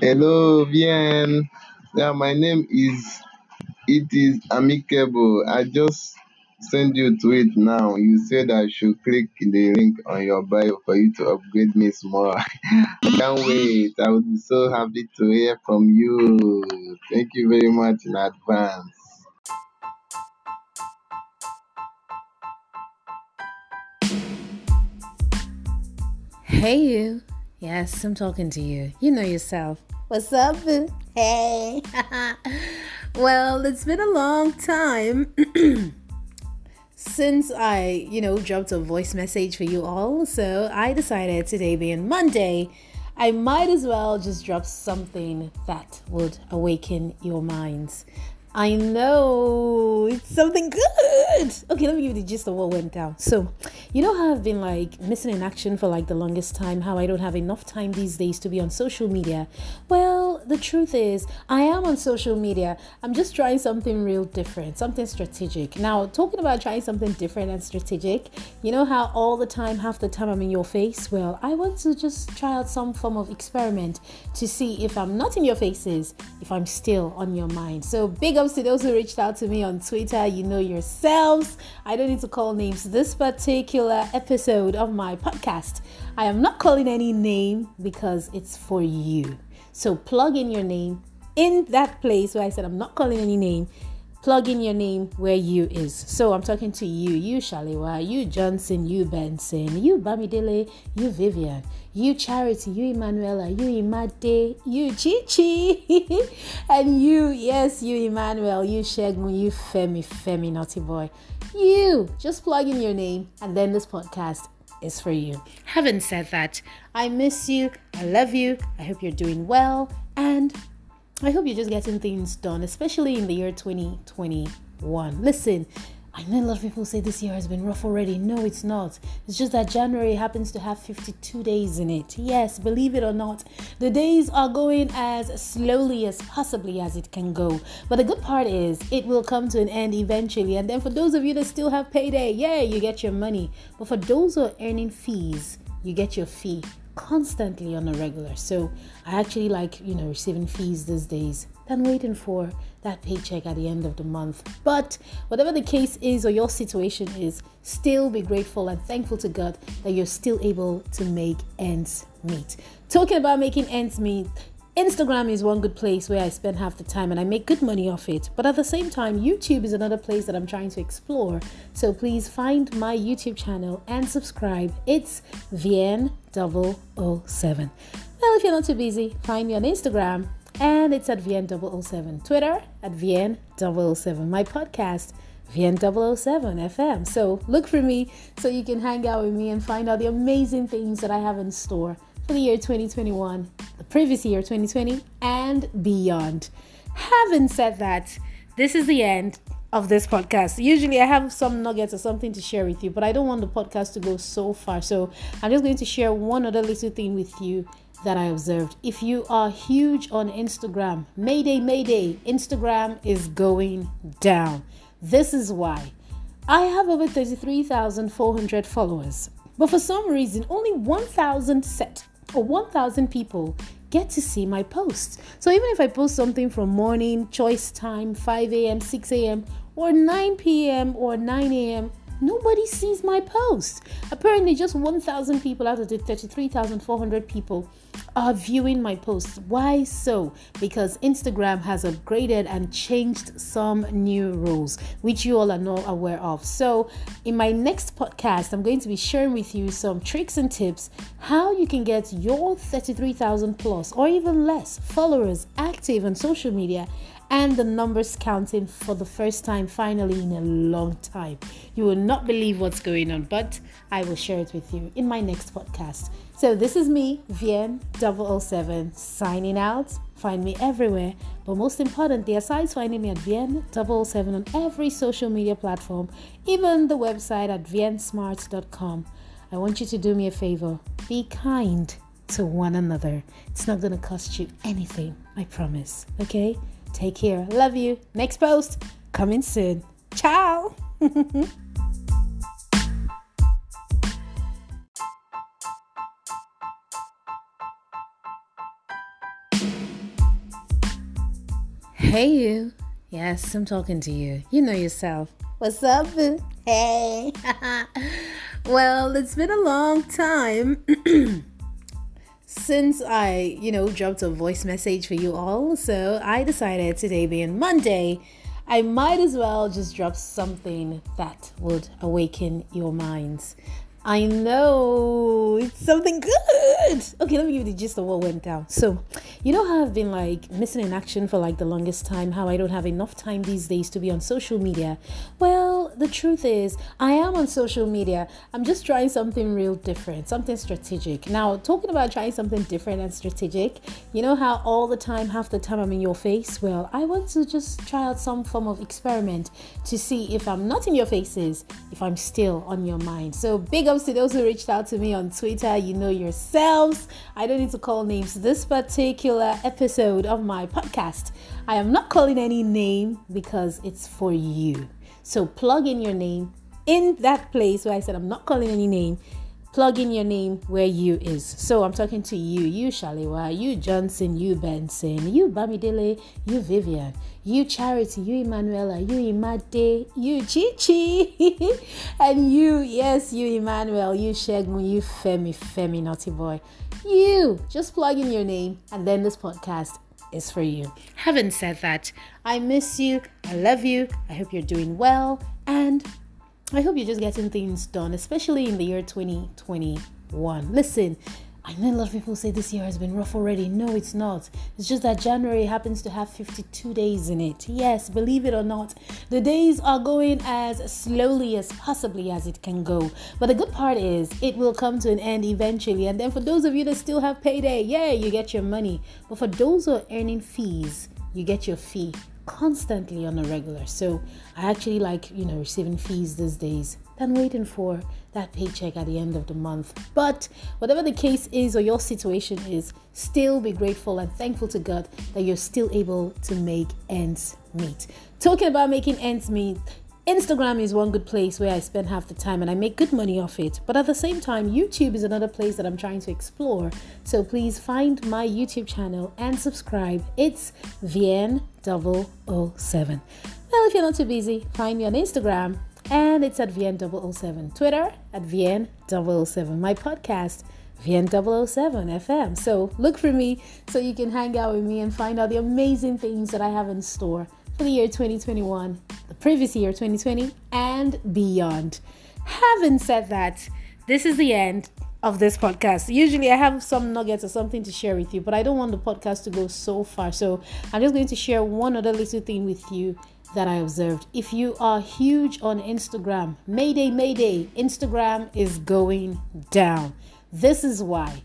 Hello, Bien. Yeah, my name is It is Amicable. I just sent you to it now. You said I should click the link on your bio for you to upgrade me small. I can't wait. I would be so happy to hear from you. Thank you very much in advance. Hey, you. Yes, I'm talking to you. You know yourself. What's up, boo? Hey. well, it's been a long time since I, you know, dropped a voice message for you all. So I decided today being Monday, I might as well just drop something that would awaken your minds. I know it's something good. Okay, let me give you the gist of what went down. So, you know how I've been like missing in action for like the longest time, how I don't have enough time these days to be on social media. Well, the truth is, I am on social media. I'm just trying something real different, something strategic. Now, talking about trying something different and strategic, you know how all the time, half the time I'm in your face? Well, I want to just try out some form of experiment to see if I'm not in your faces, if I'm still on your mind. So, big ups to those who reached out to me on Twitter. You know yourselves. I don't need to call names. This particular episode of my podcast, I am not calling any name because it's for you. So plug in your name in that place where I said I'm not calling any name plug in your name where you is. So I'm talking to you, you Shalewa, you Johnson, you Benson, you Bamidele, you Vivian, you Charity, you Emanuela, you Imade, you Chichi, and you, yes, you Emmanuel, you Shegun, you Femi, Femi, naughty boy. You just plug in your name, and then this podcast is for you. Having said that, I miss you, I love you, I hope you're doing well, and I hope you're just getting things done, especially in the year 2021. Listen, I know a lot of people say this year has been rough already. No, it's not. It's just that January happens to have 52 days in it. Yes, believe it or not, the days are going as slowly as possibly as it can go. But the good part is it will come to an end eventually. And then for those of you that still have payday, yeah, you get your money. But for those who are earning fees, you get your fee constantly on a regular. So I actually like, you know, receiving fees these days than waiting for that paycheck at the end of the month. But whatever the case is or your situation is, still be grateful and thankful to God that you're still able to make ends meet. Talking about making ends meet, Instagram is one good place where I spend half the time and I make good money off it. But at the same time, YouTube is another place that I'm trying to explore. So please find my YouTube channel and subscribe. It's VN007. Well, if you're not too busy, find me on Instagram and it's at VN007. Twitter at VN007. My podcast, VN007 FM. So look for me so you can hang out with me and find out the amazing things that I have in store for the year 2021, the previous year 2020, and beyond. Having said that, this is the end of this podcast. Usually I have some nuggets or something to share with you, but I don't want the podcast to go so far. So I'm just going to share one other little thing with you that I observed. If you are huge on Instagram, Mayday, Mayday, Instagram is going down. This is why. I have over 33,400 followers, but for some reason, only 1,000 set or 1,000 people get to see my posts. So even if I post something from morning, choice time, 5 a.m., 6 a.m., or 9 p.m., or 9 a.m., nobody sees my post. Apparently, just 1,000 people out of the 33,400 people are viewing my posts. Why so? Because Instagram has upgraded and changed some new rules, which you all are not aware of. So, in my next podcast, I'm going to be sharing with you some tricks and tips how you can get your 33,000 plus or even less followers active on social media and the numbers counting for the first time finally in a long time. You will not believe what's going on, but I will share it with you in my next podcast. So this is me, Vien 007, signing out. Find me everywhere, but most importantly, aside finding me at Vien 007 on every social media platform, even the website at viensmart.com. I want you to do me a favor. Be kind to one another. It's not going to cost you anything, I promise. Okay? Take care. Love you. Next post coming soon. Ciao. Hey, you. Yes, I'm talking to you. You know yourself. What's up, boo? Hey. well, it's been a long time since I, you know, dropped a voice message for you all. So I decided today being Monday, I might as well just drop something that would awaken your minds. I know it's something good. Okay, let me give you the gist of what went down. So, you know how I've been like missing in action for like the longest time, how I don't have enough time these days to be on social media. Well, the truth is, I am on social media. I'm just trying something real different, something strategic. Now, talking about trying something different and strategic, you know how all the time, half the time I'm in your face? Well, I want to just try out some form of experiment to see if I'm not in your faces, if I'm still on your mind. So, big ups to those who reached out to me on Twitter. You know yourselves. I don't need to call names. This particular episode of my podcast, I am not calling any name because it's for you. So plug in your name in that place where I said I'm not calling any name plug in your name where you is. So I'm talking to you, you Shalewa, you Johnson, you Benson, you Bamidele, you Vivian, you Charity, you Emanuela, you Imade, you Chichi, and you, yes, you Emmanuel, you Shegun, you Femi, Femi, naughty boy. You just plug in your name, and then this podcast is for you. Having said that, I miss you, I love you, I hope you're doing well, and I hope you're just getting things done, especially in the year 2021. Listen, I know a lot of people say this year has been rough already. No, it's not. It's just that January happens to have 52 days in it. Yes, believe it or not, the days are going as slowly as possibly as it can go. But the good part is it will come to an end eventually. And then for those of you that still have payday, yeah, you get your money. But for those who are earning fees, you get your fee constantly on a regular. So I actually like, you know, receiving fees these days than waiting for that paycheck at the end of the month. But whatever the case is or your situation is, still be grateful and thankful to God that you're still able to make ends meet. Talking about making ends meet, Instagram is one good place where I spend half the time and I make good money off it. But at the same time, YouTube is another place that I'm trying to explore. So please find my YouTube channel and subscribe. It's VN007. Well, if you're not too busy, find me on Instagram and it's at VN007. Twitter at VN007. My podcast, VN007 FM. So look for me so you can hang out with me and find out the amazing things that I have in store for the year 2021, the previous year 2020, and beyond. Having said that, this is the end of this podcast. Usually I have some nuggets or something to share with you, but I don't want the podcast to go so far. So I'm just going to share one other little thing with you that I observed. If you are huge on Instagram, Mayday, Mayday, Instagram is going down. This is why.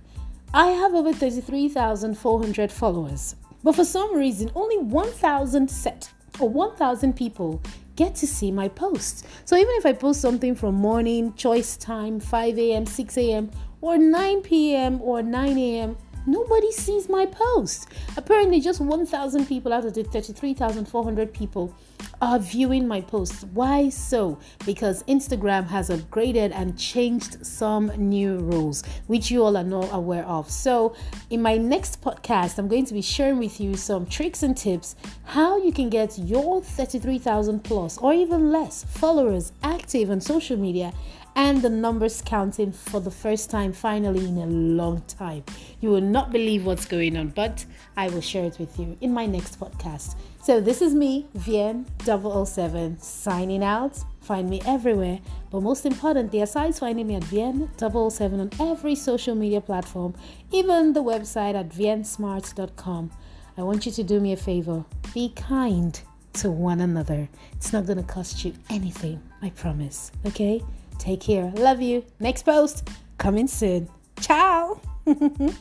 I have over 33,400 followers, but for some reason, only 1,000 set or 1,000 people get to see my posts. So even if I post something from morning, choice time, 5 a.m., 6 a.m., or 9 p.m. or 9 a.m., nobody sees my post. Apparently, just 1,000 people out of the 33,400 people are viewing my posts. Why so? Because Instagram has upgraded and changed some new rules, which you all are not aware of. So, in my next podcast, I'm going to be sharing with you some tricks and tips how you can get your 33,000 plus or even less followers active on social media and the numbers counting for the first time finally in a long time. You will not believe what's going on, but I will share it with you in my next podcast. So this is me, Vien 007, signing out. Find me everywhere, but most importantly, aside finding me at Vien 007 on every social media platform, even the website at viensmart.com. I want you to do me a favor. Be kind to one another. It's not going to cost you anything, I promise. Okay? Take care. Love you. Next post coming soon. Ciao.